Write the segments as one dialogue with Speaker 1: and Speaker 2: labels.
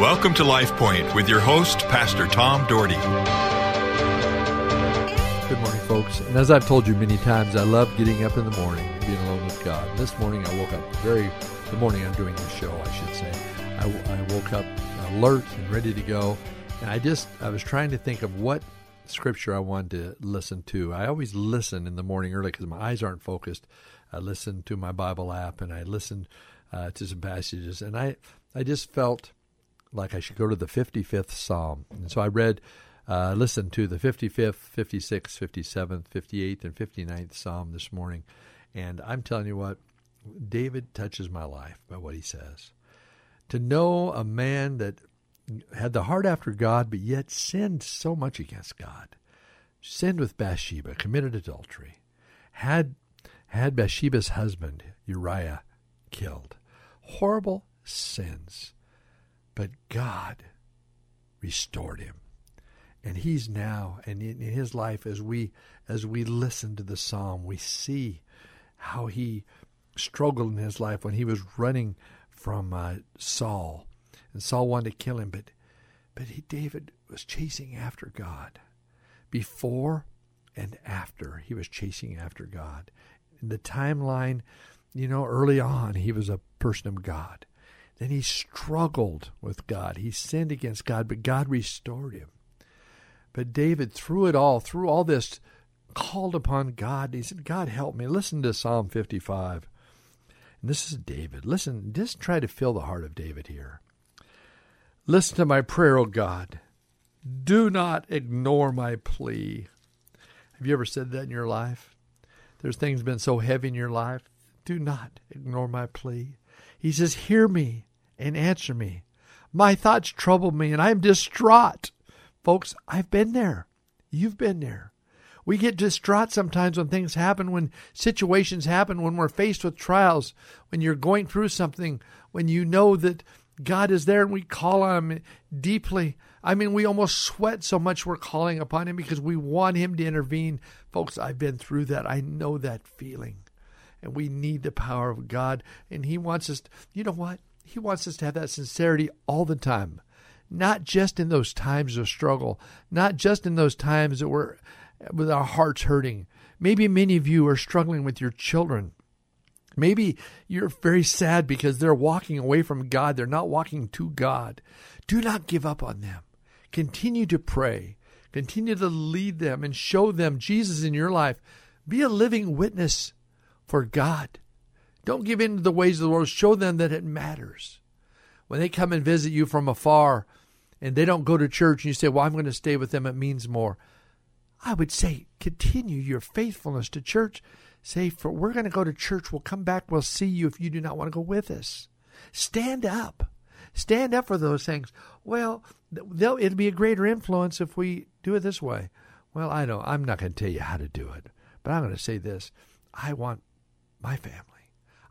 Speaker 1: Welcome to Life Point with your host, Pastor Tom Dougherty.
Speaker 2: Good morning, folks. And as I've told you many times, I love getting up in the morning and being alone with God. And This morning, I woke up very, the morning I'm doing this show, I should say. I, I woke up alert and ready to go. And I just, I was trying to think of what scripture I wanted to listen to. I always listen in the morning early because my eyes aren't focused. I listen to my Bible app and I listen uh, to some passages. And I, I just felt like I should go to the 55th Psalm. And so I read, uh, listened to the 55th, 56th, 57th, 58th, and 59th Psalm this morning. And I'm telling you what, David touches my life by what he says. To know a man that had the heart after God, but yet sinned so much against God, sinned with Bathsheba, committed adultery, had had Bathsheba's husband Uriah killed, horrible sins but God restored him. And he's now, and in his life, as we as we listen to the psalm, we see how he struggled in his life when he was running from uh, Saul, and Saul wanted to kill him, but but he, David was chasing after God. Before and after, he was chasing after God. In the timeline, you know, early on, he was a person of God. Then he struggled with God. He sinned against God, but God restored him. But David, through it all, through all this, called upon God. He said, God, help me. Listen to Psalm 55. And this is David. Listen, just try to feel the heart of David here. Listen to my prayer, O God. Do not ignore my plea. Have you ever said that in your life? There's things been so heavy in your life. Do not ignore my plea. He says, Hear me and answer me. My thoughts trouble me, and I am distraught. Folks, I've been there. You've been there. We get distraught sometimes when things happen, when situations happen, when we're faced with trials, when you're going through something, when you know that God is there and we call on Him deeply. I mean, we almost sweat so much we're calling upon Him because we want Him to intervene. Folks, I've been through that. I know that feeling. And we need the power of God. And He wants us, to, you know what? He wants us to have that sincerity all the time, not just in those times of struggle, not just in those times that we're with our hearts hurting. Maybe many of you are struggling with your children. Maybe you're very sad because they're walking away from God. They're not walking to God. Do not give up on them. Continue to pray. Continue to lead them and show them Jesus in your life. Be a living witness for God. Don't give in to the ways of the world. Show them that it matters. When they come and visit you from afar and they don't go to church and you say, Well, I'm going to stay with them, it means more. I would say, continue your faithfulness to church. Say, for we're going to go to church. We'll come back. We'll see you if you do not want to go with us. Stand up. Stand up for those things. Well, it'll be a greater influence if we do it this way. Well, I know I'm not going to tell you how to do it, but I'm going to say this. I want my family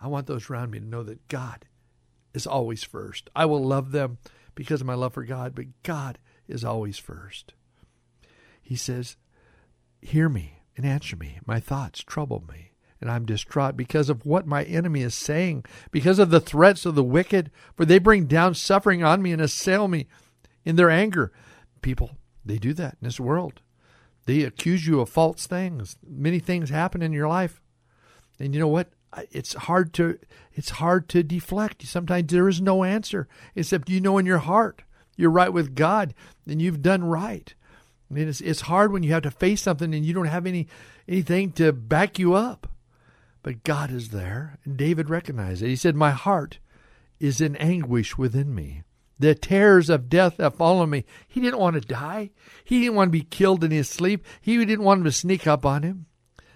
Speaker 2: I want those around me to know that God is always first. I will love them because of my love for God, but God is always first. He says, Hear me and answer me. My thoughts trouble me, and I'm distraught because of what my enemy is saying, because of the threats of the wicked, for they bring down suffering on me and assail me in their anger. People, they do that in this world. They accuse you of false things. Many things happen in your life. And you know what? It's hard to it's hard to deflect. Sometimes there is no answer except you know in your heart you're right with God and you've done right. It's it's hard when you have to face something and you don't have any anything to back you up. But God is there, and David recognized it. He said, "My heart is in anguish within me. The terrors of death have fallen me." He didn't want to die. He didn't want to be killed in his sleep. He didn't want him to sneak up on him.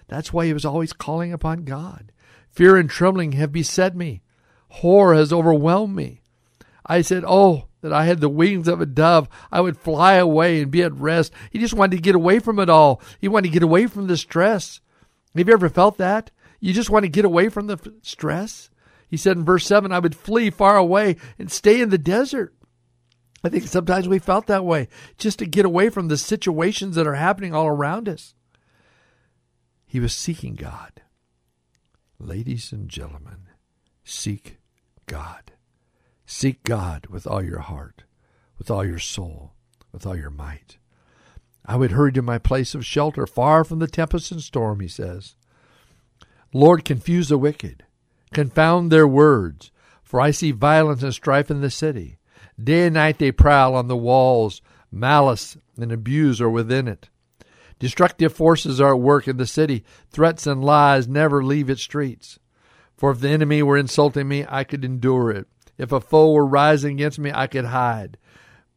Speaker 2: That's why he was always calling upon God. Fear and trembling have beset me. Horror has overwhelmed me. I said, Oh, that I had the wings of a dove. I would fly away and be at rest. He just wanted to get away from it all. He wanted to get away from the stress. Have you ever felt that? You just want to get away from the stress? He said in verse 7, I would flee far away and stay in the desert. I think sometimes we felt that way, just to get away from the situations that are happening all around us. He was seeking God. Ladies and gentlemen, seek God. Seek God with all your heart. with all your soul, with all your might. I would hurry to my place of shelter, far from the tempest and storm, he says. Lord, confuse the wicked, confound their words, for I see violence and strife in the city. Day and night they prowl on the walls, malice and abuse are within it. Destructive forces are at work in the city. Threats and lies never leave its streets. For if the enemy were insulting me, I could endure it. If a foe were rising against me, I could hide.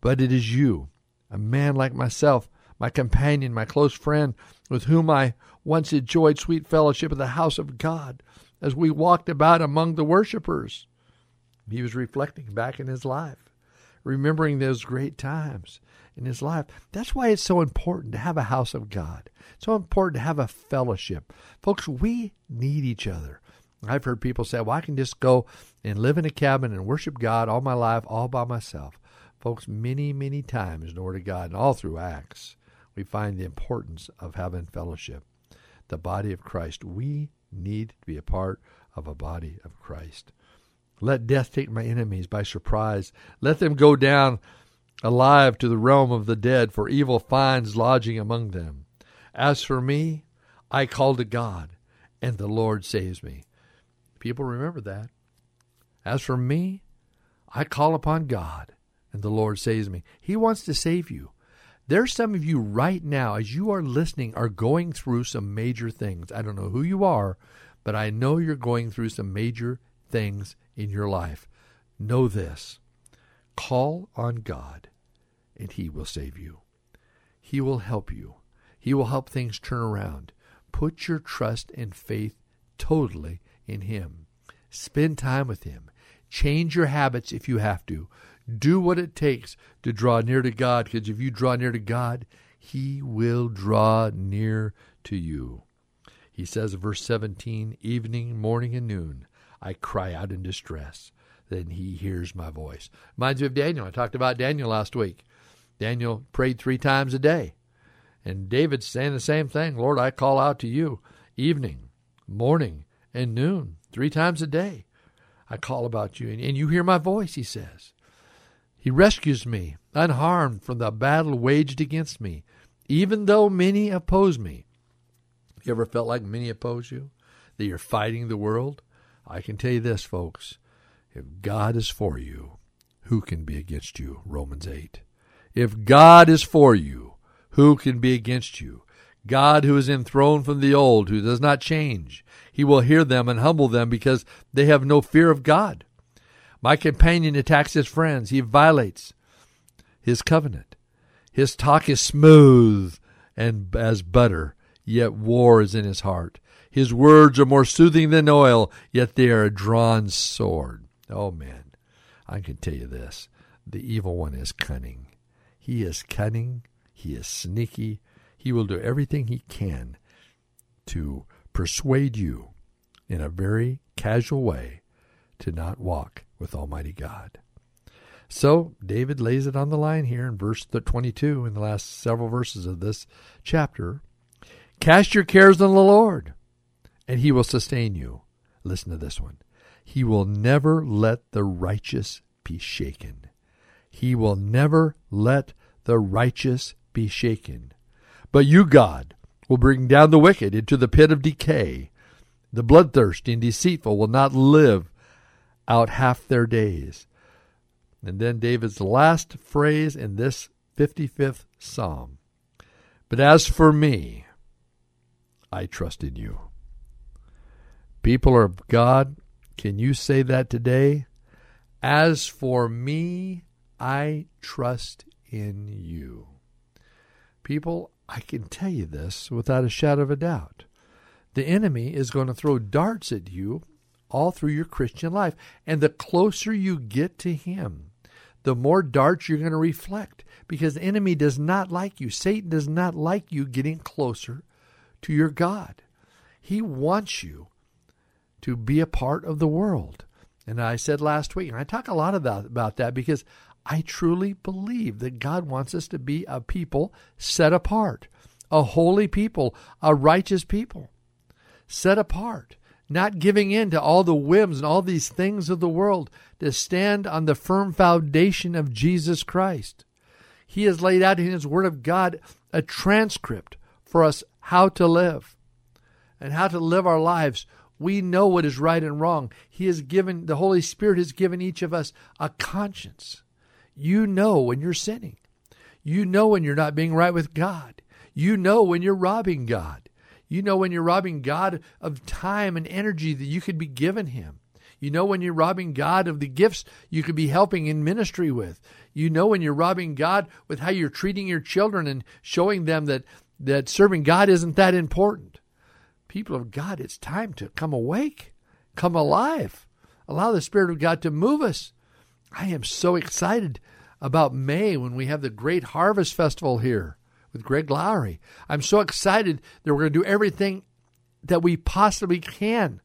Speaker 2: But it is you, a man like myself, my companion, my close friend, with whom I once enjoyed sweet fellowship in the house of God, as we walked about among the worshippers. He was reflecting back in his life, remembering those great times in his life. That's why it's so important to have a house of God. It's so important to have a fellowship. Folks, we need each other. I've heard people say, well, I can just go and live in a cabin and worship God all my life, all by myself. Folks, many, many times in the Word of God and all through Acts, we find the importance of having fellowship. The body of Christ. We need to be a part of a body of Christ. Let death take my enemies by surprise. Let them go down alive to the realm of the dead, for evil finds lodging among them. As for me, I call to God, and the Lord saves me. People remember that. As for me, I call upon God, and the Lord saves me. He wants to save you. There's some of you right now, as you are listening, are going through some major things. I don't know who you are, but I know you're going through some major things in your life. Know this Call on God, and He will save you. He will help you. He will help things turn around. Put your trust and faith totally in Him. Spend time with Him. Change your habits if you have to. Do what it takes to draw near to God, because if you draw near to God, He will draw near to you. He says verse 17, Evening, morning, and noon, I cry out in distress then he hears my voice. Reminds me of Daniel. I talked about Daniel last week. Daniel prayed three times a day. And David's saying the same thing Lord, I call out to you evening, morning, and noon, three times a day. I call about you, and you hear my voice, he says. He rescues me unharmed from the battle waged against me, even though many oppose me. You ever felt like many oppose you? That you're fighting the world? I can tell you this, folks. If God is for you, who can be against you? Romans 8. If God is for you, who can be against you? God who is enthroned from the old, who does not change. He will hear them and humble them because they have no fear of God. My companion attacks his friends. He violates his covenant. His talk is smooth and as butter, yet war is in his heart. His words are more soothing than oil, yet they are a drawn sword. Oh man, I can tell you this the evil one is cunning. He is cunning, he is sneaky, he will do everything he can to persuade you in a very casual way to not walk with Almighty God. So David lays it on the line here in verse 22 in the last several verses of this chapter. Cast your cares on the Lord, and he will sustain you. Listen to this one. He will never let the righteous be shaken. He will never let the righteous be shaken. But you, God, will bring down the wicked into the pit of decay. The bloodthirsty and deceitful will not live out half their days. And then David's last phrase in this 55th Psalm. But as for me, I trust in you. People of God, can you say that today? As for me, I trust in you. People, I can tell you this without a shadow of a doubt. The enemy is going to throw darts at you all through your Christian life. And the closer you get to him, the more darts you're going to reflect because the enemy does not like you. Satan does not like you getting closer to your God. He wants you to be a part of the world. And I said last week, and I talk a lot about, about that because I truly believe that God wants us to be a people set apart, a holy people, a righteous people, set apart. not giving in to all the whims and all these things of the world, to stand on the firm foundation of Jesus Christ. He has laid out in His Word of God a transcript for us how to live and how to live our lives. We know what is right and wrong. He has given, the Holy Spirit has given each of us a conscience. You know when you're sinning. You know when you're not being right with God. You know when you're robbing God. You know when you're robbing God of time and energy that you could be given Him. You know when you're robbing God of the gifts you could be helping in ministry with. You know when you're robbing God with how you're treating your children and showing them that, that serving God isn't that important. People of God, it's time to come awake, come alive, allow the Spirit of God to move us. I am so excited about May when we have the Great Harvest Festival here with Greg Laurie. I'm so excited that we're going to do everything that we possibly can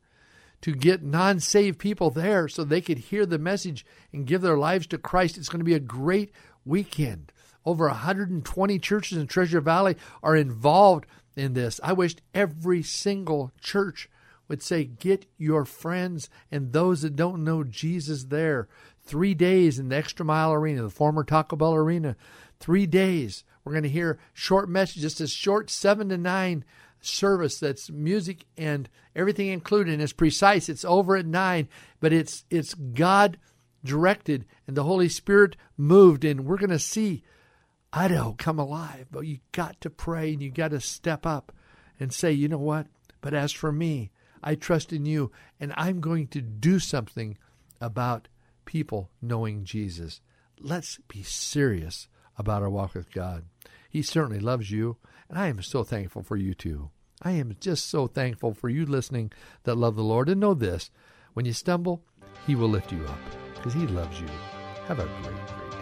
Speaker 2: to get non saved people there so they could hear the message and give their lives to Christ. It's going to be a great weekend. Over 120 churches in Treasure Valley are involved in this. I wished every single church would say, Get your friends and those that don't know Jesus there. Three days in the Extra Mile Arena, the former Taco Bell Arena. Three days. We're going to hear short messages, a short seven to nine service that's music and everything included and it's precise it's over at 9 but it's it's god directed and the holy spirit moved and we're going to see idaho come alive but you got to pray and you got to step up and say you know what but as for me i trust in you and i'm going to do something about people knowing jesus let's be serious about our walk with god he certainly loves you, and I am so thankful for you too. I am just so thankful for you listening that love the Lord. And know this when you stumble, He will lift you up because He loves you. Have a great, great
Speaker 1: day.